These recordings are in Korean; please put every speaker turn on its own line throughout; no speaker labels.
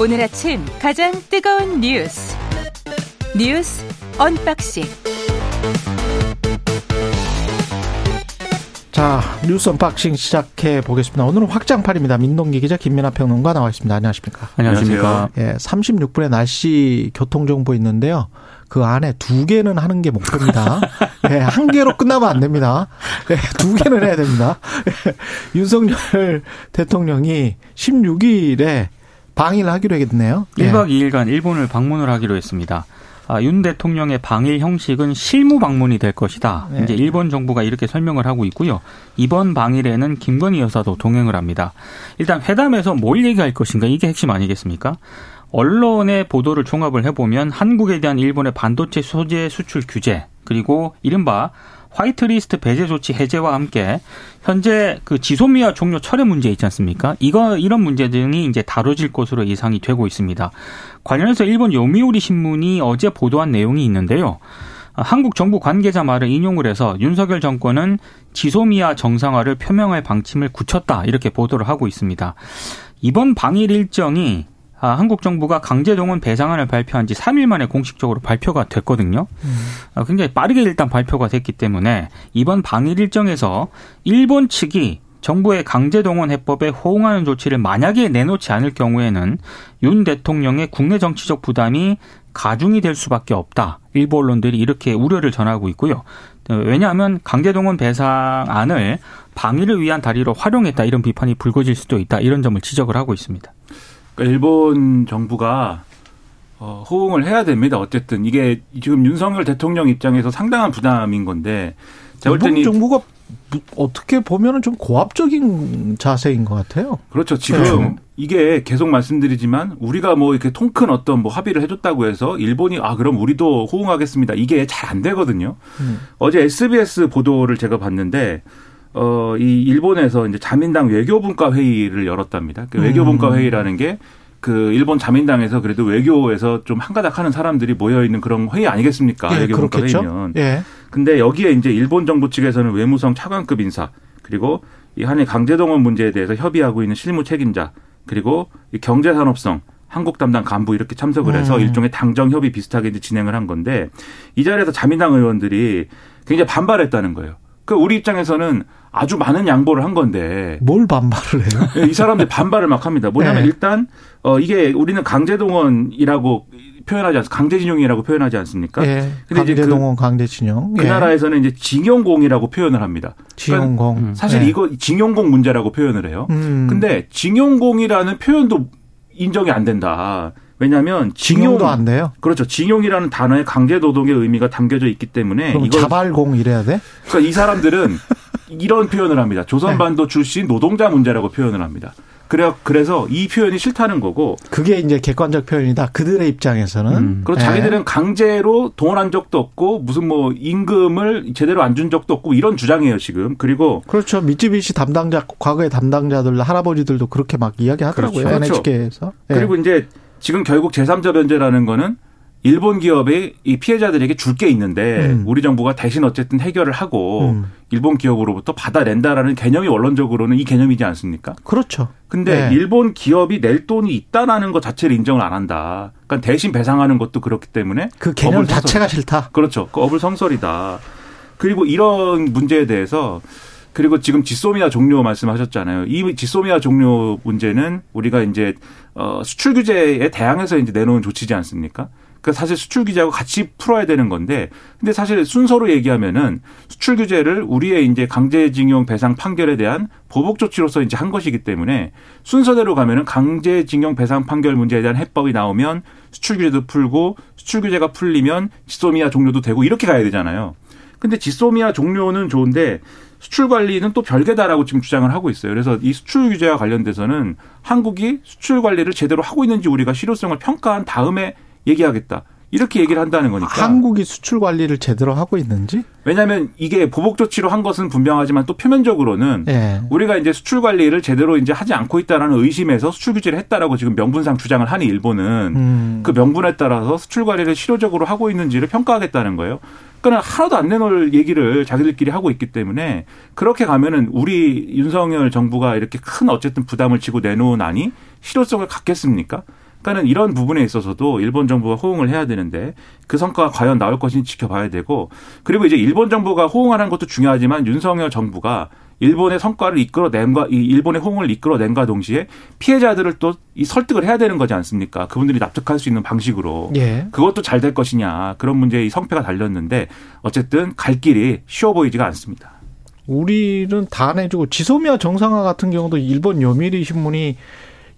오늘 아침 가장 뜨거운 뉴스 뉴스 unboxing
자 뉴스 unboxing 시작해 보겠습니다. 오늘은 확장판입니다. 민동기 기자 김민아 평론가 나와 있습니다. 안녕하십니까?
안녕하십니까?
예, 36분의 날씨 교통 정보 있는데요. 그 안에 두 개는 하는 게 목표입니다. 예, 한 개로 끝나면 안 됩니다. 예, 두 개는 해야 됩니다. 예, 윤석열 대통령이 16일에 방일 하기로 했네요. 예.
1박 2일간 일본을 방문을 하기로 했습니다. 아, 윤 대통령의 방일 형식은 실무 방문이 될 것이다.
네.
이제 일본 정부가 이렇게 설명을 하고 있고요. 이번 방일에는 김건희 여사도 동행을 합니다. 일단 회담에서 뭘 얘기할 것인가 이게 핵심 아니겠습니까? 언론의 보도를 종합을 해보면 한국에 대한 일본의 반도체 소재 수출 규제 그리고 이른바 화이트리스트 배제 조치 해제와 함께 현재 그 지소미아 종료 철회 문제 있지 않습니까? 이거 이런 문제 등이 이제 다뤄질 것으로 예상이 되고 있습니다. 관련해서 일본 요미우리 신문이 어제 보도한 내용이 있는데요. 한국 정부 관계자 말을 인용을 해서 윤석열 정권은 지소미아 정상화를 표명할 방침을 굳혔다 이렇게 보도를 하고 있습니다. 이번 방일 일정이 아, 한국 정부가 강제동원 배상안을 발표한 지 3일 만에 공식적으로 발표가 됐거든요. 아, 굉장히 빠르게 일단 발표가 됐기 때문에 이번 방일 일정에서 일본 측이 정부의 강제동원 해법에 호응하는 조치를 만약에 내놓지 않을 경우에는 윤 대통령의 국내 정치적 부담이 가중이 될 수밖에 없다. 일부 언론들이 이렇게 우려를 전하고 있고요. 어, 왜냐하면 강제동원 배상안을 방위를 위한 다리로 활용했다 이런 비판이 불거질 수도 있다 이런 점을 지적을 하고 있습니다.
그러니까 일본 정부가 어, 호응을 해야 됩니다. 어쨌든 이게 지금 윤석열 대통령 입장에서 상당한 부담인 건데 제가 볼
일본
때는 이-
정부가 어떻게 보면은 좀 고압적인 자세인 것 같아요.
그렇죠. 지금
네.
이게 계속 말씀드리지만 우리가 뭐 이렇게 통 큰 어떤 뭐 합의를 해줬다고 해서 일본이 아 그럼 우리도 호응하겠습니다. 이게 잘 안 되거든요.
음.
어제 SBS 보도를 제가 봤는데 어 이 일본에서 이제 자민당 외교분과 회의를 열었답니다. 그 외교분과
음.
회의라는 게 그 일본 자민당에서 그래도 외교에서 좀 한가닥 하는 사람들이 모여 있는 그런 회의 아니겠습니까?
예,
외교분과
그렇겠죠.
회의면.
예.
근데 여기에 이제 일본 정부 측에서는 외무성 차관급 인사 그리고 이 한일 강제동원 문제에 대해서 협의하고 있는 실무 책임자 그리고 이 경제산업성 한국 담당 간부 이렇게 참석을 해서
음.
일종의 당정 협의 비슷하게 이제 진행을 한 건데 이 자리에서 자민당 의원들이 굉장히 반발했다는 거예요. 그 우리 입장에서는 아주 많은 양보를 한 건데
뭘 반발을 해요?
이 사람들 반발을 막 합니다. 뭐냐면
네.
일단 어 이게 우리는 강제동원이라고 표현하지 않습니까? 강제징용이라고 표현하지 않습니까?
예.
근데 그-
강제동원 강제진영.
그
예.
나라에서는 이제 징용공이라고 표현을 합니다.
지용공.
음.
사실
예.
이거 징용공 문제라고 표현을 해요.
음.
근데 징용공이라는 표현도 인정이 안 된다. 왜냐하면 징용
징용도 안 돼요.
그렇죠. 징용이라는 단어에 강제 노동의 의미가 담겨져 있기 때문에
그럼
이걸
자발공 이래야 돼?
그러니까 이 사람들은 이런 표현을 합니다. 조선반도
네.
출신 노동자 문제라고 표현을 합니다. 그래 그래서 이 표현이 싫다는 거고
그게 이제 객관적 표현이다. 그들의 입장에서는.
음.
그리고
예.
자기들은 강제로 동원한 적도 없고 무슨 뭐 임금을 제대로 안 준 적도 없고 이런 주장이에요 지금. 그리고
그렇죠. 미쯔비시 담당자, 과거의 담당자들, 할아버지들도 그렇게 막 이야기하더라고요.
그렇죠.
NHK에서. 예.
그리고 이제 지금 결국 제3자 변제라는 거는 일본 기업이 이 피해자들에게 줄 게 있는데
음.
우리 정부가 대신 어쨌든 해결을 하고
음.
일본 기업으로부터 받아낸다라는 개념이 원론적으로는 이 개념이지 않습니까?
그렇죠.
근데
네.
일본 기업이 낼 돈이 있다라는 것 자체를 인정을 안 한다. 그러니까 대신 배상하는 것도 그렇기 때문에
그 개념 자체가 싫다.
그렇죠. 그 어불성설이다. 그리고 이런 문제에 대해서 그리고 지금 지소미아 종료 말씀하셨잖아요. 이 지소미아 종료 문제는 우리가 이제 어 수출 규제에 대항해서 이제 내놓은 조치지 않습니까? 그 사실 수출 규제하고 같이 풀어야 되는 건데, 근데 사실 순서로 얘기하면은 수출 규제를 우리의 이제 강제징용 배상 판결에 대한 보복 조치로서 이제 한 것이기 때문에 순서대로 가면은 강제징용 배상 판결 문제에 대한 해법이 나오면 수출 규제도 풀고 수출 규제가 풀리면 지소미아 종료도 되고 이렇게 가야 되잖아요. 근데 지소미아 종료는 좋은데 수출 관리는 또 별개다라고 지금 주장을 하고 있어요. 그래서 이 수출 규제와 관련돼서는 한국이 수출 관리를 제대로 하고 있는지 우리가 실효성을 평가한 다음에 얘기하겠다. 이렇게 얘기를 한다는 거니까.
한국이 수출 관리를 제대로 하고 있는지?
왜냐하면 이게 보복 조치로 한 것은 분명하지만 또 표면적으로는
예.
우리가 이제 수출 관리를 제대로 이제 하지 않고 있다라는 의심에서 수출 규제를 했다라고 지금 명분상 주장을 하니 일본은
음.
그 명분에 따라서 수출 관리를 실효적으로 하고 있는지를 평가하겠다는 거예요. 그러니까 하나도 안 내놓을 얘기를 자기들끼리 하고 있기 때문에 그렇게 가면은 우리 윤석열 정부가 이렇게 큰 어쨌든 부담을 지고 내놓은 안이 실효성을 갖겠습니까? 그러니까 그러니까는 이런 부분에 있어서도 일본 정부가 호응을 해야 되는데 그 성과가 과연 나올 것인지 지켜봐야 되고 그리고 이제 일본 정부가 호응하는 것도 중요하지만 윤석열 정부가 일본의 성과를 이끌어낸과 이 일본의 호응을 이끌어낸과 동시에 피해자들을 또 이 설득을 해야 되는 거지 않습니까? 그분들이 납득할 수 있는 방식으로
예.
그것도 잘 될 것이냐 그런 문제에 이 성패가 달렸는데 어쨌든 갈 길이 쉬워 보이지가 않습니다.
우리는 다 내주고 지소미아 정상화 같은 경우도 일본 요미리 신문이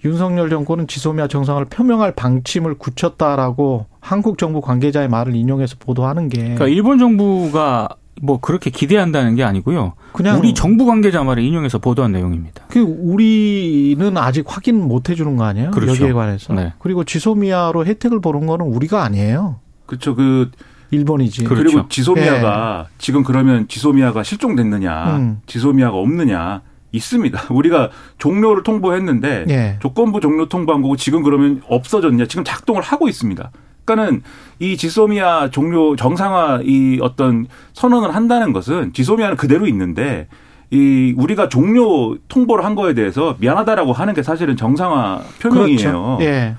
윤석열 정권은 지소미아 정상화를 표명할 방침을 굳혔다라고 한국 정부 관계자의 말을 인용해서 보도하는 게
그러니까 일본 정부가 뭐 그렇게 기대한다는 게 아니고요.
그냥
우리 정부 관계자 말을 인용해서 보도한 내용입니다.
그 우리는 아직 확인 못 해주는 거 아니에요?
그렇죠.
여기에 관해서.
네.
그리고 지소미아로 혜택을 보는 거는 우리가 아니에요.
그렇죠. 그
일본이지.
그렇죠.
그리고 지소미아가 지금 그러면 지소미아가 실종됐느냐,
음.
지소미아가 없느냐 있습니다. 우리가 종료를 통보했는데
예.
조건부 종료 통보한 거고 지금 그러면 없어졌냐? 지금 작동을 하고 있습니다. 그러니까는 이 지소미아 종료 정상화 이 어떤 선언을 한다는 것은 지소미아는 그대로 있는데 이 우리가 종료 통보를 한 거에 대해서 미안하다라고 하는 게 사실은 정상화 표명이에요.
그렇죠. 예.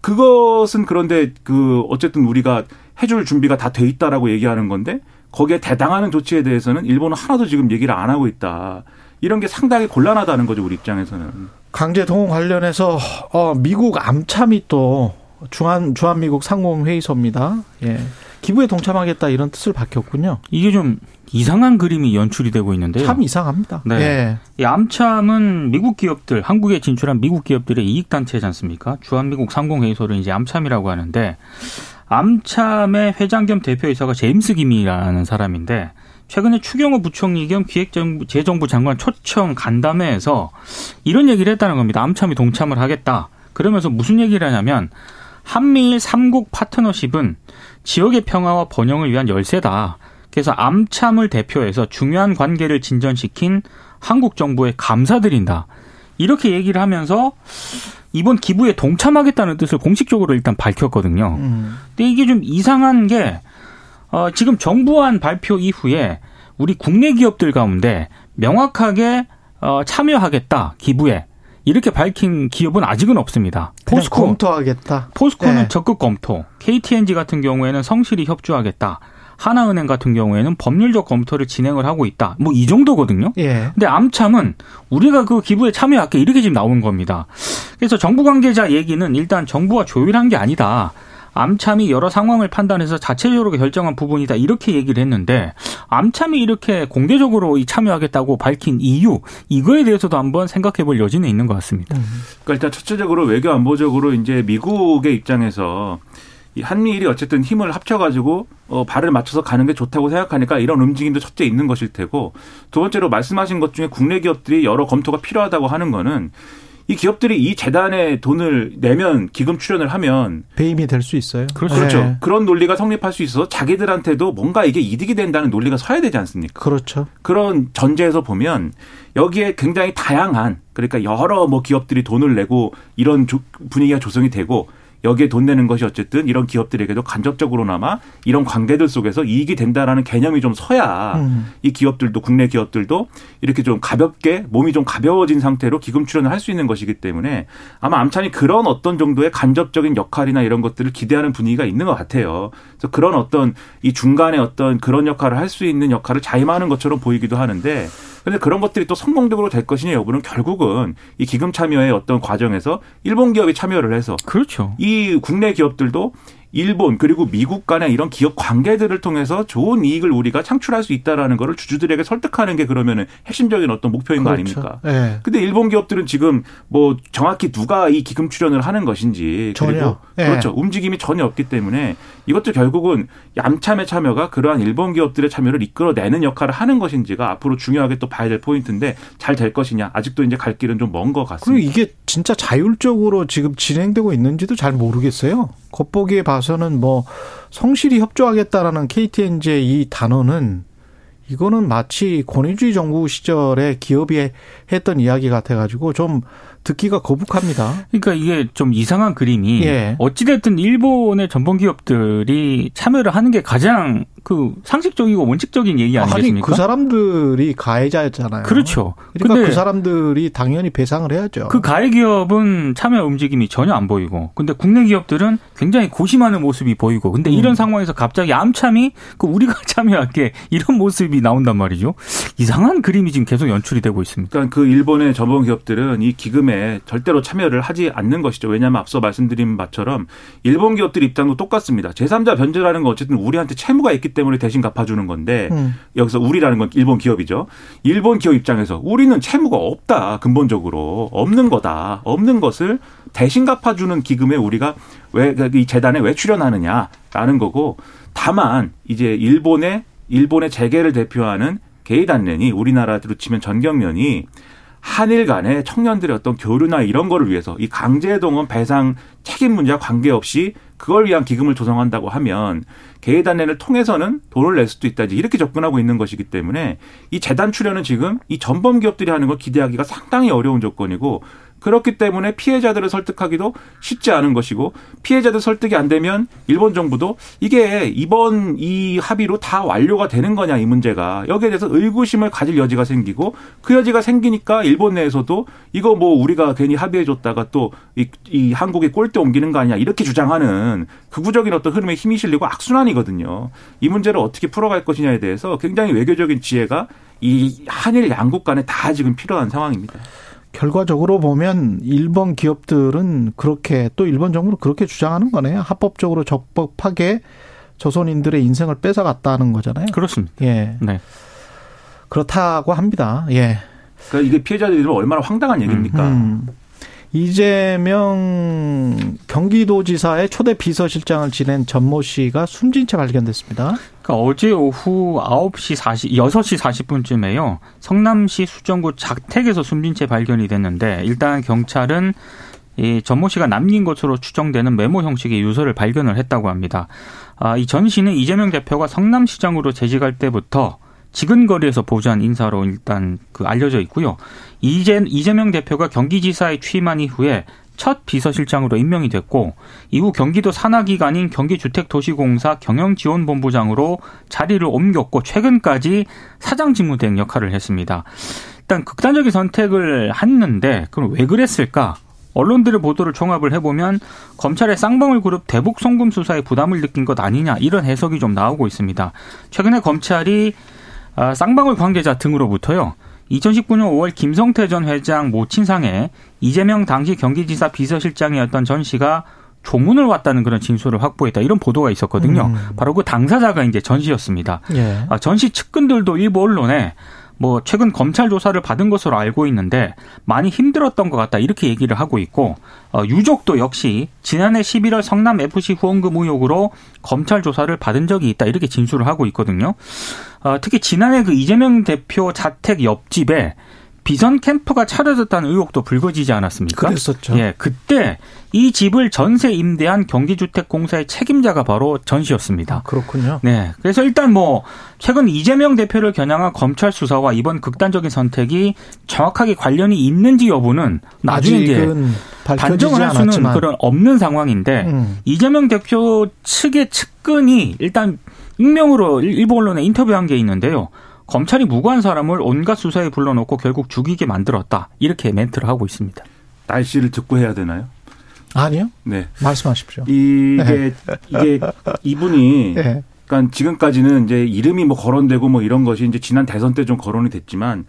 그것은 그런데 그 어쨌든 우리가 해줄 준비가 다 돼 있다라고 얘기하는 건데 거기에 대당하는 조치에 대해서는 일본은 하나도 지금 얘기를 안 하고 있다. 이런 게 상당히 곤란하다는 거죠 우리 입장에서는.
강제 동원 관련해서 어 미국 암참이 또 중한 주한 미국 상공 회의소입니다. 예. 기부에 동참하겠다 이런 뜻을 밝혔군요.
이게 좀 이상한 그림이 연출이 되고 있는데요.
참 이상합니다.
네.
예.
이 암참은 미국 기업들, 한국에 진출한 미국 기업들의 이익 단체지 않습니까? 주한미국 상공 회의소를 이제 암참이라고 하는데 암참의 회장 겸 대표이사가 제임스 김이라는 사람인데 최근에 추경호 부총리 겸 기획재정부 장관 초청 간담회에서 이런 얘기를 했다는 겁니다. 암참이 동참을 하겠다. 그러면서 무슨 얘기를 하냐면 한미일 삼국 파트너십은 지역의 평화와 번영을 위한 열쇠다. 그래서 암참을 대표해서 중요한 관계를 진전시킨 한국 정부에 감사드린다. 이렇게 얘기를 하면서 이번 기부에 동참하겠다는 뜻을 공식적으로 일단 밝혔거든요.
음.
근데 이게 좀 이상한 게 어, 지금 정부안 발표 이후에 우리 국내 기업들 가운데 명확하게 어, 참여하겠다 기부에 이렇게 밝힌 기업은 아직은 없습니다. 포스코
검토하겠다.
포스코는
네.
적극 검토, KTNG 같은 경우에는 성실히 협조하겠다. 하나은행 같은 경우에는 법률적 검토를 진행을 하고 있다. 뭐 이 정도거든요.
예.
근데 암참은 우리가 그 기부에 참여할게 이렇게 지금 나온 겁니다. 그래서 정부 관계자 얘기는 일단 정부와 조율한 게 아니다. 암참이 여러 상황을 판단해서 자체적으로 결정한 부분이다 이렇게 얘기를 했는데 암참이 이렇게 공개적으로 이 참여하겠다고 밝힌 이유 이거에 대해서도 한번 생각해 볼 여지는 있는 것 같습니다.
그러니까 일단 첫째적으로 외교 안보적으로 이제 미국의 입장에서 이 한미일이 어쨌든 힘을 합쳐가지고 어 발을 맞춰서 가는 게 좋다고 생각하니까 이런 움직임도 첫째 있는 것일 테고 두 번째로 말씀하신 것 중에 국내 기업들이 여러 검토가 필요하다고 하는 거는 이 기업들이 이 재단에 돈을 내면 기금 출연을 하면
배임이 될 수 있어요.
그렇죠.
예.
그런 논리가 성립할 수 있어서 자기들한테도 뭔가 이게 이득이 된다는 논리가 서야 되지 않습니까?
그렇죠.
그런 전제에서 보면 여기에 굉장히 다양한 그러니까 여러 뭐 기업들이 돈을 내고 이런 조- 분위기가 조성이 되고 여기에 돈 내는 것이 어쨌든 이런 기업들에게도 간접적으로나마 이런 관계들 속에서 이익이 된다라는 개념이 좀 서야
음.
이 기업들도 국내 기업들도 이렇게 좀 가볍게 몸이 좀 가벼워진 상태로 기금 출연을 할 수 있는 것이기 때문에 아마 암참이 그런 어떤 정도의 간접적인 역할이나 이런 것들을 기대하는 분위기가 있는 것 같아요. 그래서 그런 어떤 이 중간에 어떤 그런 역할을 할 수 있는 역할을 자임하는 것처럼 보이기도 하는데 근데 그런 것들이 또 성공적으로 될 것이냐 여부는 결국은 이 기금 참여의 어떤 과정에서 일본 기업이 참여를 해서
그렇죠.
이 국내 기업들도 일본 그리고 미국 간의 이런 기업 관계들을 통해서 좋은 이익을 우리가 창출할 수 있다라는 거를 주주들에게 설득하는 게 그러면은 핵심적인 어떤 목표인 거
그렇죠.
아닙니까?
예.
근데 일본 기업들은 지금 뭐 정확히 누가 이 기금 출연을 하는 것인지
전혀.
그리고
예.
그렇죠 움직임이 전혀 없기 때문에 이것도 결국은 얌참의 참여가 그러한 일본 기업들의 참여를 이끌어내는 역할을 하는 것인지가 앞으로 중요하게 또 봐야 될 포인트인데 잘 될 것이냐 아직도 이제 갈 길은 좀 먼것
그리고
같습니다.
이게 진짜 자율적으로 지금 진행되고 있는지도 잘 모르겠어요. 겉보기에 봐서는 뭐 성실히 협조하겠다라는 KTNG의 이 단어는 이거는 마치 권위주의 정부 시절에 기업이 했던 이야기 같아가지고 좀 듣기가 거북합니다.
그러니까 이게 좀 이상한 그림이
예.
어찌됐든 일본의 전범 기업들이 참여를 하는 게 가장 그 상식적이고 원칙적인 얘기 아니겠습니까?
아니, 그 사람들이 가해자였잖아요.
그렇죠.
그러니까 그 사람들이 당연히 배상을 해야죠.
그 가해 기업은 참여 움직임이 전혀 안 보이고, 근데 국내 기업들은 굉장히 고심하는 모습이 보이고, 근데 이런 음. 상황에서 갑자기 암참이 그 우리가 참여할게 이런 모습이 나온단 말이죠. 이상한 그림이 지금 계속 연출이 되고 있습니다.
그러니까 그 일본의 전범 기업들은 이 기금에 절대로 참여를 하지 않는 것이죠. 왜냐하면 앞서 말씀드린 바처럼 일본 기업들 입장도 똑같습니다. 제3자 변제라는 건 어쨌든 우리한테 채무가 있기 때문에 대신 갚아주는 건데 음. 여기서 우리라는 건 일본 기업이죠. 일본 기업 입장에서 우리는 채무가 없다. 근본적으로 없는 거다. 없는 것을 대신 갚아주는 기금에 우리가 왜 이 재단에 왜 출연하느냐라는 거고 다만 이제 일본의 일본의 재계를 대표하는 게이단렌이 우리나라로 치면 전경련이 한일 간의 청년들의 어떤 교류나 이런 거를 위해서 이 강제동원 배상 책임 문제와 관계없이 그걸 위한 기금을 조성한다고 하면 개회단례를 통해서는 돈을 낼 수도 있다. 이렇게 접근하고 있는 것이기 때문에 이 재단 출연은 지금 이 전범 기업들이 하는 걸 기대하기가 상당히 어려운 조건이고 그렇기 때문에 피해자들을 설득하기도 쉽지 않은 것이고 피해자들 설득이 안 되면 일본 정부도 이게 이번 이 합의로 다 완료가 되는 거냐 이 문제가 여기에 대해서 의구심을 가질 여지가 생기고 그 여지가 생기니까 일본 내에서도 이거 뭐 우리가 괜히 합의해 줬다가 또이 이 한국에 꼴대 옮기는 거 아니냐 이렇게 주장하는 극우적인 어떤 흐름에 힘이 실리고 악순환이거든요. 이 문제를 어떻게 풀어갈 것이냐에 대해서 굉장히 외교적인 지혜가 이 한일 양국 간에 다 지금 필요한 상황입니다.
결과적으로 보면 일본 기업들은 그렇게 또 일본 정부는 그렇게 주장하는 거네요. 합법적으로 적법하게 조선인들의 인생을 뺏어갔다는 거잖아요.
그렇습니다.
예. 네. 그렇다고 합니다. 예.
그러니까 이게 피해자들이 얼마나 황당한 얘기입니까? 음. 음.
이재명 경기도지사의 초대 비서실장을 지낸 전모 씨가 숨진 채 발견됐습니다.
그러니까 어제 오후 9시 40, 6시 40분쯤에요. 성남시 수정구 작택에서 숨진 채 발견이 됐는데 일단 경찰은 이 전모 씨가 남긴 것으로 추정되는 메모 형식의 유서를 발견을 했다고 합니다. 아, 이 전 씨는 이재명 대표가 성남시장으로 재직할 때부터 지근 거리에서 보좌한 인사로 일단 그 알려져 있고요. 이재, 이재명 대표가 경기지사에 취임한 이후에 첫 비서실장으로 임명이 됐고 이후 경기도 산하기관인 경기주택도시공사 경영지원본부장으로 자리를 옮겼고 최근까지 사장 직무 등 역할을 했습니다. 일단 극단적인 선택을 했는데 그럼 왜 그랬을까? 언론들의 보도를 종합을 해보면 검찰의 쌍방울 그룹 대북 송금 수사에 부담을 느낀 것 아니냐 이런 해석이 좀 나오고 있습니다. 최근에 검찰이 아, 쌍방울 관계자 등으로부터요. 2019년 5월 김성태 전 회장 모친상에 이재명 당시 경기지사 비서실장이었던 전 씨가 조문을 왔다는 그런 진술을 확보했다 이런 보도가 있었거든요. 음. 바로 그 당사자가 이제 전 씨였습니다. 예. 아, 전씨 측근들도 일부 언론에 뭐 최근 검찰 조사를 받은 것으로 알고 있는데 많이 힘들었던 것 같다 이렇게 얘기를 하고 있고 어, 유족도 역시 지난해 11월 성남 FC 후원금 의혹으로 검찰 조사를 받은 적이 있다 이렇게 진술을 하고 있거든요. 어, 특히 지난해 그 이재명 대표 자택 옆집에 비선 캠프가 차려졌다는 의혹도 불거지지 않았습니까?
그랬었죠.
예, 그때 이 집을 전세 임대한 경기주택공사의 책임자가 바로 전 씨였습니다. 아,
그렇군요.
네. 그래서 일단 뭐 최근 이재명 대표를 겨냥한 검찰 수사와 이번 극단적인 선택이 정확하게 관련이 있는지 여부는 나중에 이제 단정을 할 수는 않았지만. 그런 없는 상황인데 음. 이재명 대표 측의 측근이 일단 익명으로 일본 언론에 인터뷰한 게 있는데요. 검찰이 무고한 사람을 온갖 수사에 불러놓고 결국 죽이게 만들었다. 이렇게 멘트를 하고 있습니다.
날씨를 듣고 해야 되나요?
아니요. 네. 말씀하십시오.
이게 네. 이게 이분이 네. 그러니까 지금까지는 이제 이름이 뭐 거론되고 뭐 이런 것이 이제 지난 대선 때 좀 거론이 됐지만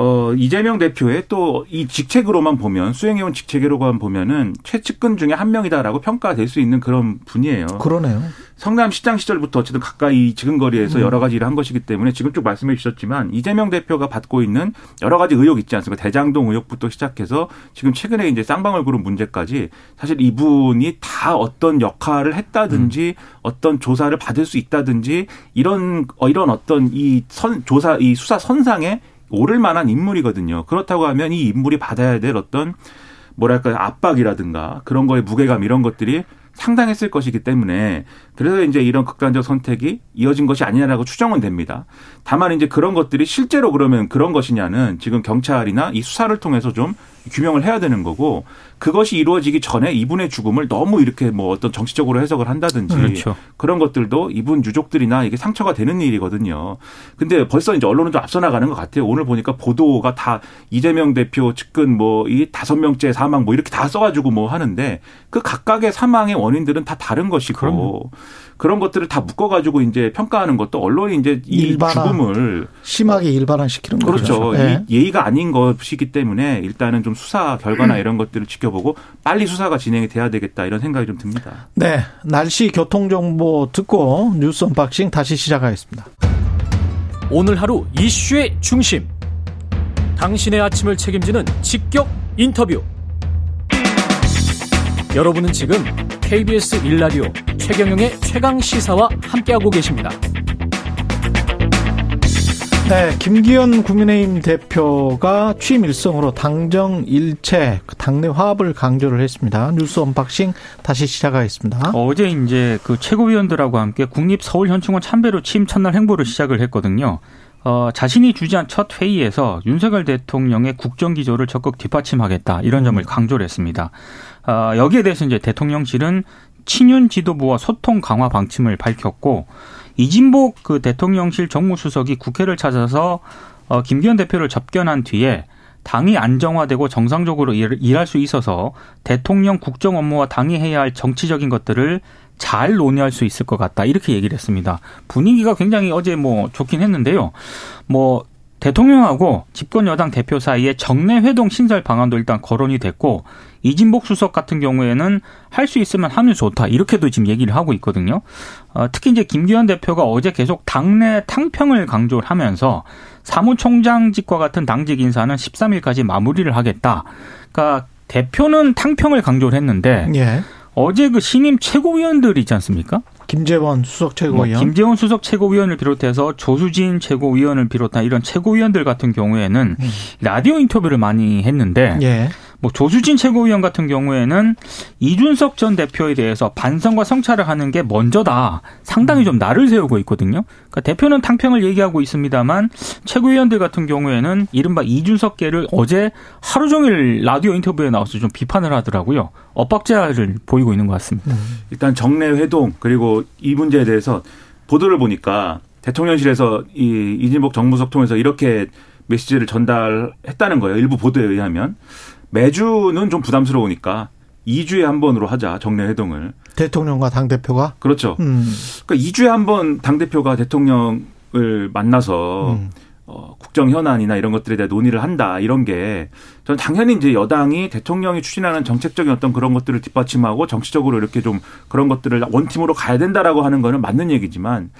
어, 이재명 대표의 또 이 직책으로만 보면 수행해온 직책으로만 보면은 최측근 중에 한 명이다라고 평가될 수 있는 그런 분이에요.
그러네요.
성남 시장 시절부터 어쨌든 가까이 지근거리에서 음. 여러 가지 일을 한 것이기 때문에 지금 쭉 말씀해 주셨지만 이재명 대표가 받고 있는 여러 가지 의혹 있지 않습니까? 대장동 의혹부터 시작해서 지금 최근에 이제 쌍방울 그룹 문제까지 사실 이분이 다 어떤 역할을 했다든지 음. 어떤 조사를 받을 수 있다든지 이런 어, 이런 어떤 이 선 조사 이 수사 선상에 오를 만한 인물이거든요. 그렇다고 하면 이 인물이 받아야 될 어떤 뭐랄까요 압박이라든가 그런 거에 무게감 이런 것들이 상당했을 것이기 때문에 그래서 이제 이런 극단적 선택이 이어진 것이 아니냐라고 추정은 됩니다. 다만 이제 그런 것들이 실제로 그러면 그런 것이냐는 지금 경찰이나 이 수사를 통해서 좀 규명을 해야 되는 거고 그것이 이루어지기 전에 이분의 죽음을 너무 이렇게 뭐 어떤 정치적으로 해석을 한다든지
그렇죠.
그런 것들도 이분 유족들이나 이게 상처가 되는 일이거든요. 근데 벌써 이제 언론은 좀 앞서 나가는 것 같아요. 오늘 보니까 보도가 다 이재명 대표 측근 뭐 이 다섯 명째 사망 뭐 이렇게 다 써가지고 뭐 하는데 그 각각의 사망의 원인들은 다 다른 것이고
그럼요.
그런 것들을 다 묶어가지고 이제 평가하는 것도 언론이 이제 이
일반화.
죽음을
심하게 일반화시키는 거죠.
그렇죠.
예.
이 예의가 아닌 것이기 때문에 일단은 좀 수사 결과나
음.
이런 것들을 지켜보고 빨리 수사가 진행이 돼야 되겠다 이런 생각이 좀 듭니다.
네, 날씨 교통 정보 듣고 뉴스 unboxing 다시 시작하겠습니다.
오늘 하루 이슈의 중심. 당신의 아침을 책임지는 직격 인터뷰. 여러분은 지금 KBS 1라디오 최경영의 최강 시사와 함께하고 계십니다.
네, 김기현 국민의힘 대표가 취임 일성으로 당정 일체 당내 화합을 강조를 했습니다. 뉴스 unboxing 다시 시작하겠습니다.
어제 이제 그 최고위원들하고 함께 국립 서울현충원 참배로 취임 첫날 행보를 시작을 했거든요. 어, 자신이 주재한 첫 회의에서 윤석열 대통령의 국정 기조를 적극 뒷받침하겠다 이런 점을 강조를 했습니다. 어, 여기에 대해서 이제 대통령실은 친윤 지도부와 소통 강화 방침을 밝혔고 이진복 그 대통령실 정무수석이 국회를 찾아서 어, 김기현 대표를 접견한 뒤에 당이 안정화되고 정상적으로 일- 일할 수 있어서 대통령 국정 업무와 당이 해야 할 정치적인 것들을 잘 논의할 수 있을 것 같다. 이렇게 얘기를 했습니다. 분위기가 굉장히 어제 뭐 좋긴 했는데요. 뭐 대통령하고 집권 여당 대표 사이에 정례 회동 신설 방안도 일단 거론이 됐고 이진복 수석 같은 경우에는 할 수 있으면 하면 좋다 이렇게도 지금 얘기를 하고 있거든요. 어, 특히 이제 김기현 대표가 어제 계속 당내 탕평을 강조를 하면서 사무총장직과 같은 당직 인사는 13일까지 마무리를 하겠다. 그러니까 대표는 탕평을 강조를 했는데
예.
어제 그 신임 최고위원들 있지 않습니까?
김재원 수석
뭐
최고위원.
김재원 수석 최고위원을 비롯해서 조수진 최고위원을 비롯한 이런 최고위원들 같은 경우에는
음.
라디오 인터뷰를 많이 했는데
예.
뭐 조수진 최고위원 같은 경우에는 이준석 전 대표에 대해서 반성과 성찰을 하는 게 먼저다. 상당히 좀 날을 세우고 있거든요. 그러니까 대표는 탕평을 얘기하고 있습니다만 최고위원들 같은 경우에는 이른바 이준석계를 어제 하루 종일 라디오 인터뷰에 나와서 좀 비판을 하더라고요. 엇박자를 보이고 있는 것 같습니다.
일단 정례 회동 그리고 이 문제에 대해서 보도를 보니까 대통령실에서 이 이진복 정무석 통해서 이렇게 메시지를 전달했다는 거예요. 일부 보도에 의하면 매주는 좀 부담스러우니까 2주에 한 번으로 하자 정례 회동을.
대통령과 당 대표가.
그렇죠.
음.
그러니까 2주에 한 번 당 대표가 대통령을 만나서
음.
어, 국정 현안이나 이런 것들에 대해 논의를 한다 이런 게 저는 당연히 이제 여당이 대통령이 추진하는 정책적인 어떤 그런 것들을 뒷받침하고 정치적으로 이렇게 좀 그런 것들을 원팀으로 가야 된다라고 하는 거는 맞는 얘기지만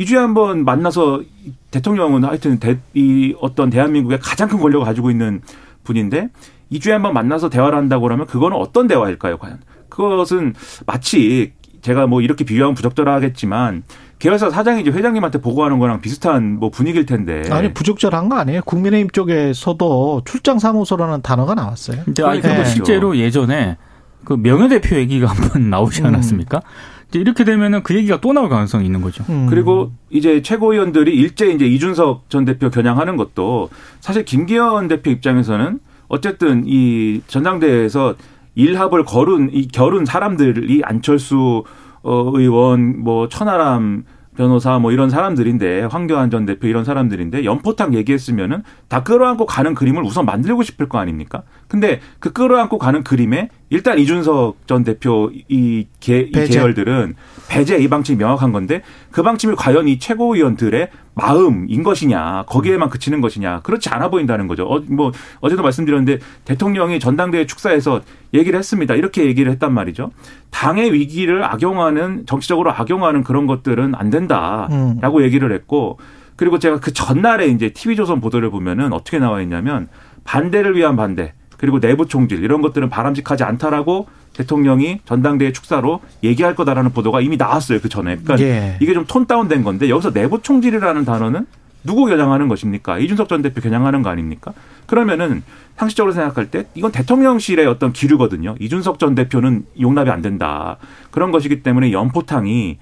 2주에 한 번 만나서 이 대통령은 하여튼 대, 이 어떤 대한민국의 가장 큰 권력을 가지고 있는 분인데 2주에 한 번 만나서 대화를 한다고 그러면 그거는 어떤 대화일까요, 과연? 그것은 마치 제가 뭐 이렇게 비교하면 부적절하겠지만 계열사 사장이 이제 회장님한테 보고하는 거랑 비슷한 뭐 분위기일 텐데.
아니 부적절한 거 아니에요. 국민의힘 쪽에서도 출장 사무소라는 단어가 나왔어요.
근데 아니. 그리고 실제로 예전에 그 명예 대표 얘기가 한 번 나오지
음.
않았습니까? 이제 이렇게 되면은 그 얘기가 또 나올 가능성이 있는 거죠.
음.
그리고 이제 최고위원들이 일제 이제 이준석 전 대표 겨냥하는 것도 사실 김기현 대표 입장에서는 어쨌든 이 전당대회에서 일합을 거른 이 결은 사람들이 안철수 어, 의원 뭐 천하람 변호사 뭐 이런 사람들인데 황교안 전 대표 이런 사람들인데 연포탕 얘기했으면은 다 끌어안고 가는 그림을 우선 만들고 싶을 거 아닙니까? 근데 그 끌어안고 가는 그림에 일단 이준석 전 대표 이, 계, 이
배제.
계열들은 배제 이 방침이 명확한 건데 그 방침이 과연 이 최고위원들의 마음인 것이냐 거기에만 그치는 것이냐 그렇지 않아 보인다는 거죠. 어, 뭐 어제도 말씀드렸는데 대통령이 전당대회 축사에서 얘기를 했습니다. 이렇게 얘기를 했단 말이죠. 당의 위기를 악용하는 정치적으로 악용하는 그런 것들은 안 된다라고 얘기를 했고 그리고 제가 그 전날에 이제 TV조선 보도를 보면은 어떻게 나와 있냐면 반대를 위한 반대 그리고 내부 총질 이런 것들은 바람직하지 않다라고 대통령이 전당대회 축사로 얘기할 거다라는 보도가 이미 나왔어요 그 전에. 그러니까
예.
이게 좀 톤 다운된 건데 여기서 내부 총질이라는 단어는 누구 겨냥하는 것입니까? 이준석 전 대표 겨냥하는 거 아닙니까? 그러면은 상식적으로 생각할 때 이건 대통령실의 어떤 기류거든요. 이준석 전 대표는 용납이 안 된다. 그런 것이기 때문에 연포탕이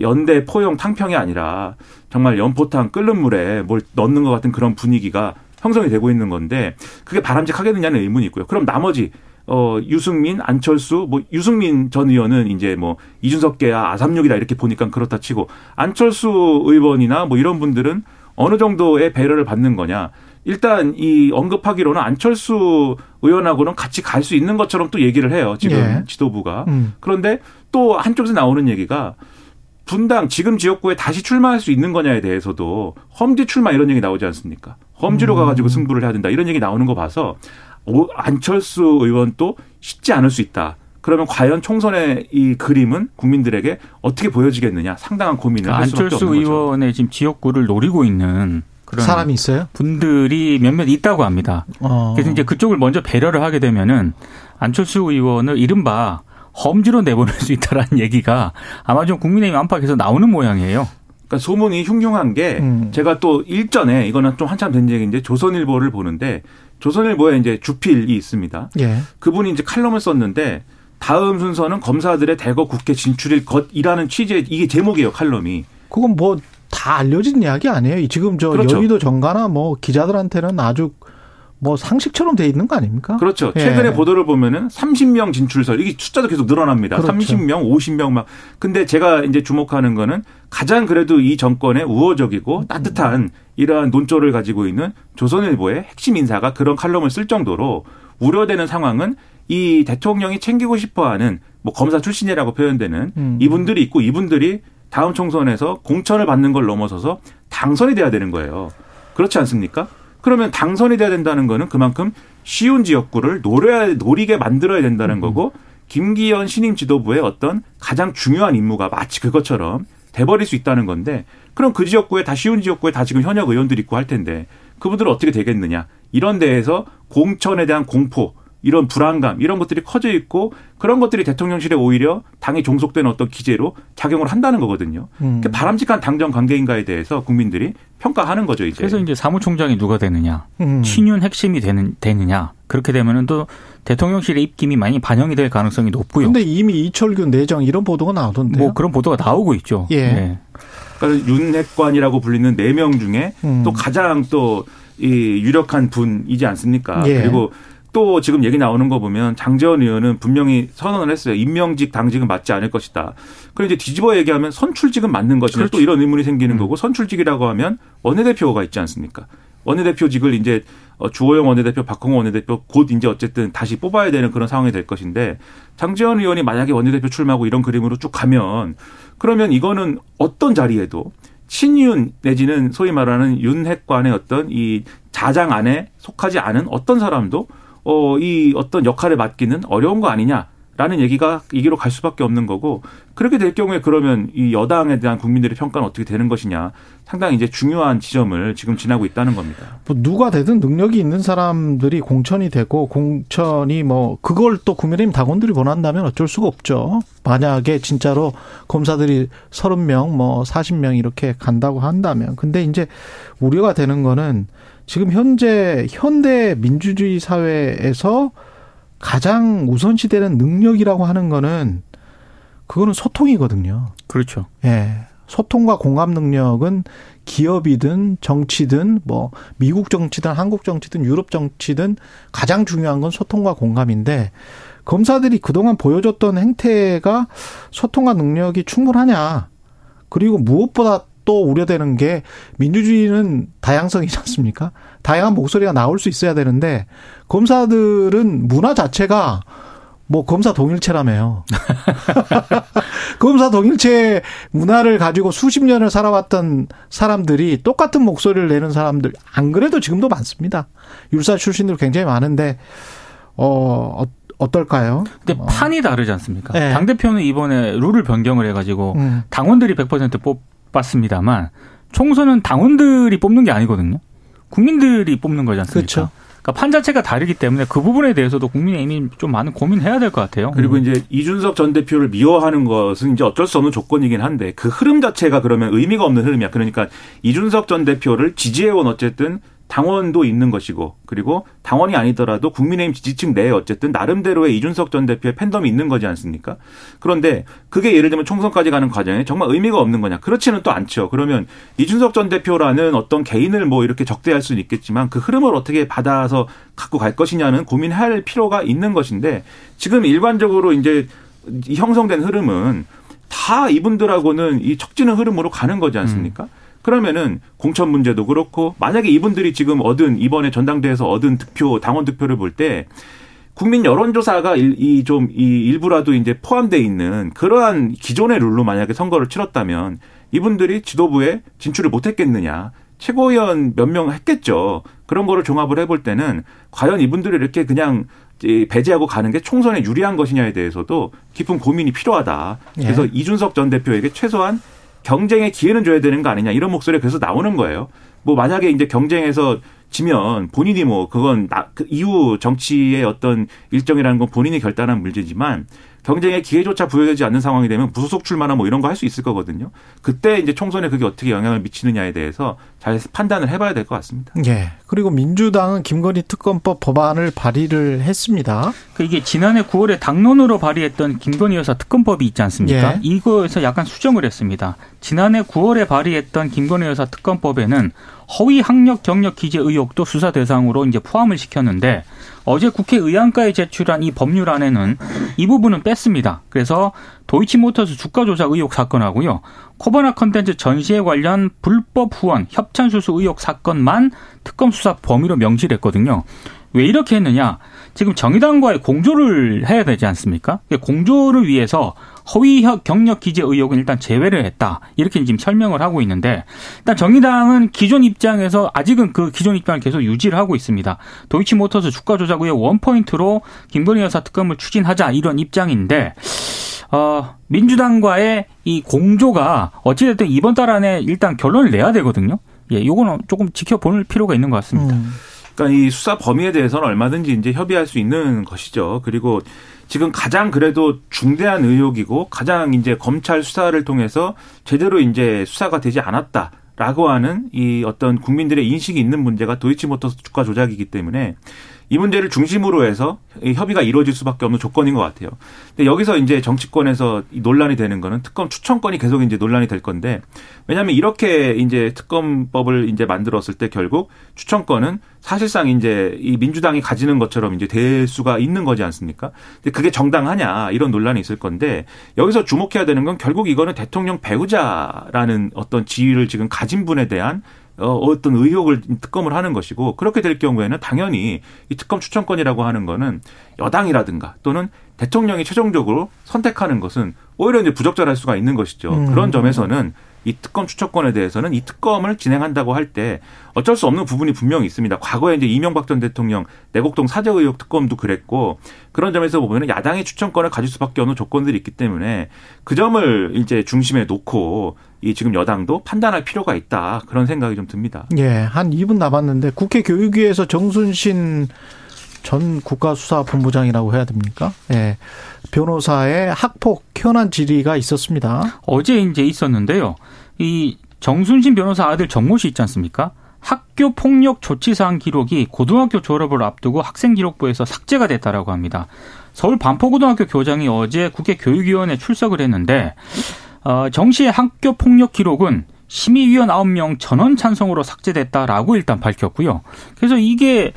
연대 포용 탕평이 아니라 정말 연포탕 끓는 물에 뭘 넣는 것 같은 그런 분위기가 형성이 되고 있는 건데 그게 바람직하겠느냐는 의문이 있고요. 그럼 나머지 어 유승민, 안철수, 뭐 유승민 전 의원은 이제 뭐 이준석계야 아삼육이다 이렇게 보니까 그렇다 치고 안철수 의원이나 뭐 이런 분들은 어느 정도의 배려를 받는 거냐? 일단 이 언급하기로는 안철수 의원하고는 같이 갈 수 있는 것처럼 또 얘기를 해요. 지금
예.
지도부가.
음.
그런데 또 한쪽에서 나오는 얘기가 분당 지금 지역구에 다시 출마할 수 있는 거냐에 대해서도 험지 출마 이런 얘기 나오지 않습니까? 험지로 가가지고 승부를 해야 된다 이런 얘기 나오는 거 봐서 오, 안철수 의원도 쉽지 않을 수 있다. 그러면 과연 총선의 이 그림은 국민들에게 어떻게 보여지겠느냐 상당한 고민을 할 수밖에
안철수
없는 거죠.
의원의 지금 지역구를 노리고 있는 그런
사람이 있어요?
분들이 몇몇 있다고 합니다.
어.
그래서 이제 그쪽을 먼저 배려를 하게 되면은 안철수 의원을 이른바 험지로 내보낼 수 있다라는 얘기가 아마 좀 국민의힘 안팎에서 나오는 모양이에요.
그러니까 소문이 흉흉한 게
음.
제가 또 일전에 이거는 좀 한참 된 얘기인데 조선일보를 보는데 조선일보에 이제 주필이 있습니다.
예.
그분이 이제 칼럼을 썼는데 다음 순서는 검사들의 대거 국회 진출일 것이라는 취지의 이게 제목이에요 칼럼이.
그건 뭐 다 알려진 이야기 아니에요. 지금 저
그렇죠.
여의도 정가나 뭐 기자들한테는 아주 뭐 상식처럼 돼 있는 거 아닙니까?
그렇죠.
예.
최근에 보도를 보면은 30명 진출설 이게 숫자도 계속 늘어납니다.
그렇죠.
30명, 50명 막. 근데 제가 이제 주목하는 거는 가장 그래도 이 정권의 우호적이고 따뜻한 이러한 논조를 가지고 있는 조선일보의 핵심 인사가 그런 칼럼을 쓸 정도로 우려되는 상황은 이 대통령이 챙기고 싶어하는 뭐 검사 출신이라고 표현되는
음.
이분들이 있고 이분들이 다음 총선에서 공천을 받는 걸 넘어서서 당선이 돼야 되는 거예요. 그렇지 않습니까? 그러면 당선이 돼야 된다는 거는 그만큼 쉬운 지역구를 노려야, 노리게 만들어야 된다는 거고 김기현 신임 지도부의 어떤 가장 중요한 임무가 마치 그것처럼 돼버릴 수 있다는 건데 그럼 그 지역구에 다 쉬운 지역구에 다 지금 현역 의원들이 있고 할 텐데 그분들은 어떻게 되겠느냐? 이런 데에서 공천에 대한 공포 이런 불안감 이런 것들이 커져 있고 그런 것들이 대통령실에 오히려 당이 종속되는 어떤 기제로 작용을 한다는 거거든요.
음.
그 바람직한 당정 관계인가에 대해서 국민들이 평가하는 거죠 이제.
그래서 이제 사무총장이 누가 되느냐,
음.
친윤 핵심이 되는 되느냐 그렇게 되면은 또 대통령실의 입김이 많이 반영이 될 가능성이 높고요.
근데 이미 이철규 내정 이런 보도가 나오던데요.
뭐 그런 보도가 나오고 있죠.
예.
네.
그러니까 윤핵관이라고 불리는 네 명 중에
음.
또 가장 또이 유력한 분이지 않습니까?
예.
그리고 또 지금 얘기 나오는 거 보면 장재원 의원은 분명히 선언을 했어요. 임명직 당직은 맞지 않을 것이다. 그럼 이제 뒤집어 얘기하면 선출직은 맞는 것이냐
그렇죠.
또 이런 의문이 생기는
음.
거고 선출직이라고 하면 원내대표가 있지 않습니까? 원내대표직을 이제 어, 주호영 원내대표, 박홍호 원내대표 곧 이제 어쨌든 다시 뽑아야 되는 그런 상황이 될 것인데 장재원 의원이 만약에 원내대표 출마하고 이런 그림으로 쭉 가면 그러면 이거는 어떤 자리에도 친윤 내지는 소위 말하는 윤핵관의 어떤 이 자장 안에 속하지 않은 어떤 사람도 어, 이 어떤 역할을 맡기는 어려운 거 아니냐 라는 얘기가 이기로 갈 수밖에 없는 거고 그렇게 될 경우에 그러면 이 여당에 대한 국민들의 평가는 어떻게 되는 것이냐 상당히 이제 중요한 지점을 지금 지나고 있다는 겁니다.
뭐 누가 되든 능력이 있는 사람들이 공천이 되고 공천이 뭐 그걸 또 국민의힘 당원들이 원한다면 어쩔 수가 없죠. 만약에 진짜로 검사들이 30명 뭐 40명 이렇게 간다고 한다면 근데 이제 우려가 되는 거는 지금 현재 현대 민주주의 사회에서 가장 우선시되는 능력이라고 하는 거는 그거는 소통이거든요.
그렇죠.
예. 소통과 공감 능력은 기업이든 정치든 뭐 미국 정치든 한국 정치든 유럽 정치든 가장 중요한 건 소통과 공감인데 검사들이 그동안 보여줬던 행태가 소통과 능력이 충분하냐. 그리고 무엇보다 또 우려되는 게 민주주의는 다양성이지 않습니까? 다양한 목소리가 나올 수 있어야 되는데 검사들은 문화 자체가 뭐 검사 동일체라며요. 검사 동일체 문화를 가지고 수십 년을 살아왔던 사람들이 똑같은 목소리를 내는 사람들 안 그래도 지금도 많습니다. 율사 출신들 굉장히 많은데 어, 어 어떨까요?
근데
어.
판이 다르지 않습니까?
네.
당 대표는 이번에 룰을 변경을 해가지고
음.
당원들이 100%뽑 았습니다만 총선은 당원들이 뽑는 게 아니거든요. 국민들이 뽑는 거지 않습니까?
그렇죠.
그러니까 판 자체가 다르기 때문에 그 부분에 대해서도 국민의힘이 좀 많은 고민해야 될 것 같아요.
그리고 이제 이준석 전 대표를 미워하는 것은 이제 어쩔 수 없는 조건이긴 한데 그 흐름 자체가 그러면 의미가 없는 흐름이야. 그러니까 이준석 전 대표를 지지해온 어쨌든 당원도 있는 것이고 그리고 당원이 아니더라도 국민의힘 지지층 내에 어쨌든 나름대로의 이준석 전 대표의 팬덤이 있는 거지 않습니까? 그런데 그게 예를 들면 총선까지 가는 과정에 정말 의미가 없는 거냐? 그렇지는 또 않죠. 그러면 이준석 전 대표라는 어떤 개인을 뭐 이렇게 적대할 수는 있겠지만 그 흐름을 어떻게 받아서 갖고 갈 것이냐는 고민할 필요가 있는 것인데 지금 일관적으로 이제 형성된 흐름은 다 이분들하고는 이 척지는 흐름으로 가는 거지 않습니까? 음. 그러면은 공천 문제도 그렇고 만약에 이분들이 지금 얻은 이번에 전당대회에서 얻은 득표 당원 득표를 볼 때 국민 여론조사가 이좀이 일부라도 이제 포함돼 있는 그러한 기존의 룰로 만약에 선거를 치렀다면 이분들이 지도부에 진출을 못했겠느냐 최고위원 몇 명 했겠죠 그런 거를 종합을 해볼 때는 과연 이분들이 이렇게 그냥 배제하고 가는 게 총선에 유리한 것이냐에 대해서도 깊은 고민이 필요하다. 그래서 예. 이준석 전 대표에게 최소한 경쟁의 기회는 줘야 되는 거 아니냐 이런 목소리가 계속 나오는 거예요. 뭐 만약에 이제 경쟁에서 지면 본인이 뭐 그건 나, 그 이후 정치의 어떤 일정이라는 건 본인이 결단한 문제지만 경쟁의 기회조차 부여되지 않는 상황이 되면 무소속 출마나 뭐 이런 거 할 수 있을 거거든요. 그때 이제 총선에 그게 어떻게 영향을 미치느냐에 대해서 잘 판단을 해봐야 될 것 같습니다.
예. 그리고 민주당은 김건희 특검법 법안을 발의를 했습니다.
그 이게 지난해 9월에 당론으로 발의했던 김건희 여사 특검법이 있지 않습니까? 예. 이거에서 약간 수정을 했습니다. 지난해 9월에 발의했던 김건희 여사 특검법에는 허위 학력 경력 기재 의혹도 수사 대상으로 이제 포함을 시켰는데 어제 국회 의안가에 제출한 이 법률안에는 이 부분은 뺐습니다. 그래서 도이치모터스 주가 조작 의혹 사건하고요. 코바나 컨텐츠 전시에 관련 불법 후원 협찬 수수 의혹 사건만 특검 수사 범위로 명시를 했거든요. 왜 이렇게 했느냐? 지금 정의당과의 공조를 해야 되지 않습니까? 공조를 위해서 허위 경력 기재 의혹은 일단 제외를 했다. 이렇게 지금 설명을 하고 있는데 일단 정의당은 기존 입장에서 아직은 그 기존 입장을 계속 유지를 하고 있습니다. 도이치모터스 주가 조작 의혹 원포인트로 김건희 여사 특검을 추진하자 이런 입장인데 어, 민주당과의 이 공조가 어찌됐든 이번 달 안에 일단 결론을 내야 되거든요. 예, 요거는 조금 지켜볼 필요가 있는 것 같습니다. 음.
그러니까 이 수사 범위에 대해서는 얼마든지 이제 협의할 수 있는 것이죠. 그리고 지금 가장 그래도 중대한 의혹이고 가장 이제 검찰 수사를 통해서 제대로 이제 수사가 되지 않았다. 라고 하는 이 어떤 국민들의 인식이 있는 문제가 도이치모터스 주가 조작이기 때문에 이 문제를 중심으로 해서 협의가 이루어질 수밖에 없는 조건인 것 같아요. 근데 여기서 이제 정치권에서 논란이 되는 거는 특검 추천권이 계속 이제 논란이 될 건데 왜냐하면 이렇게 이제 특검법을 이제 만들었을 때 결국 추천권은 사실상 이제 이 민주당이 가지는 것처럼 이제 될 수가 있는 거지 않습니까? 근데 그게 정당하냐 이런 논란이 있을 건데 여기서 주목해야 되는 건 결국 이거는 대통령 배우자라는 어떤 지위를 지금 가진 분에 대한 어, 어떤 의혹을 특검을 하는 것이고 그렇게 될 경우에는 당연히 이 특검 추천권이라고 하는 거는 여당이라든가 또는 대통령이 최종적으로 선택하는 것은 오히려 이제 부적절할 수가 있는 것이죠. 음. 그런 점에서는 이 특검 추천권에 대해서는 이 특검을 진행한다고 할 때 어쩔 수 없는 부분이 분명히 있습니다. 과거에 이제 이명박 전 대통령 내곡동 사저 의혹 특검도 그랬고 그런 점에서 보면은 야당이 추천권을 가질 수밖에 없는 조건들이 있기 때문에 그 점을 이제 중심에 놓고 이 지금 여당도 판단할 필요가 있다 그런 생각이 좀 듭니다.
예, 한 2분 남았는데 국회 교육위에서 정순신 전 국가수사본부장이라고 해야 됩니까? 예. 변호사의 학폭 현안 질의가 있었습니다.
어제 이제 있었는데요. 이 정순신 변호사 아들 정모 씨 있지 않습니까? 학교 폭력 조치 사항 기록이 고등학교 졸업을 앞두고 학생 기록부에서 삭제가 됐다라고 합니다. 서울 반포고등학교 교장이 어제 국회 교육위원회 출석을 했는데 어, 정 씨의 학교 폭력 기록은 심의위원 9명 전원 찬성으로 삭제됐다라고 일단 밝혔고요. 그래서 이게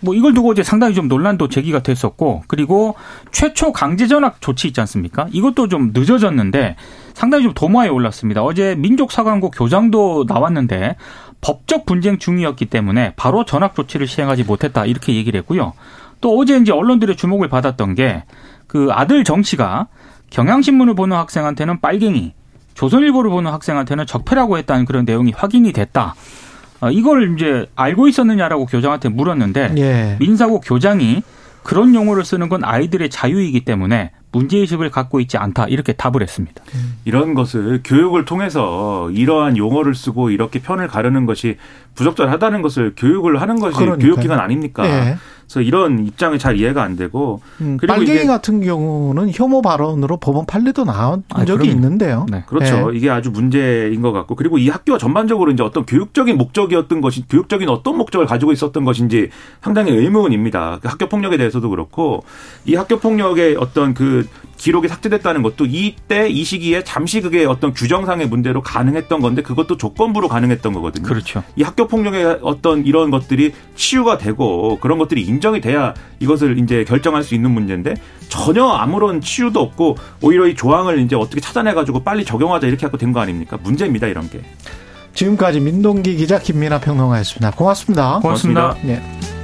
뭐 이걸 두고 이제 상당히 좀 논란도 제기가 됐었고 그리고 최초 강제 전학 조치 있지 않습니까? 이것도 좀 늦어졌는데 상당히 좀 도마에 올랐습니다. 어제 민족사관고 교장도 나왔는데 법적 분쟁 중이었기 때문에 바로 전학 조치를 시행하지 못했다 이렇게 얘기를 했고요. 또 어제 이제 언론들의 주목을 받았던 게 그 아들 정 씨가 경향신문을 보는 학생한테는 빨갱이, 조선일보를 보는 학생한테는 적폐라고 했다는 그런 내용이 확인이 됐다. 어, 이걸 이제 알고 있었느냐라고 교장한테 물었는데 예. 민사고 교장이 그런 용어를 쓰는 건 아이들의 자유이기 때문에 문제의식을 갖고 있지 않다 이렇게 답을 했습니다.
이런 것을 교육을 통해서 이러한 용어를 쓰고 이렇게 편을 가르는 것이 부적절하다는 것을 교육을 하는 것이 그러니까요. 교육기관 아닙니까? 예. 그래서 이런 입장이 잘 이해가 안 되고
음,
그리고
빨갱이
이게-
같은 경우는 혐오 발언으로 법원 판례도 나온
아,
적이
그럼요.
있는데요.
네.
그렇죠.
네.
이게 아주 문제인 것 같고 그리고 이 학교가 전반적으로 이제 어떤 교육적인 목적이었던 것이 교육적인 어떤 목적을 가지고 있었던 것인지 상당히 의문입니다. 그 학교 폭력에 대해서도 그렇고 이 학교 폭력의 어떤 그 기록이 삭제됐다는 것도 이때 이 시기에 잠시 그게 어떤 규정상의 문제로 가능했던 건데 그것도 조건부로 가능했던 거거든요.
그렇죠.
이 학교 폭력의 어떤 이런 것들이 치유가 되고 그런 것들이 인정이 돼야 이것을 이제 결정할 수 있는 문제인데 전혀 아무런 치유도 없고 오히려 이 조항을 이제 어떻게 찾아내 가지고 빨리 적용하자 이렇게 하고 된 거 아닙니까? 문제입니다 이런 게.
지금까지 민동기 기자 김민아 평론가였습니다. 고맙습니다.
고맙습니다.
고맙습니다.
네.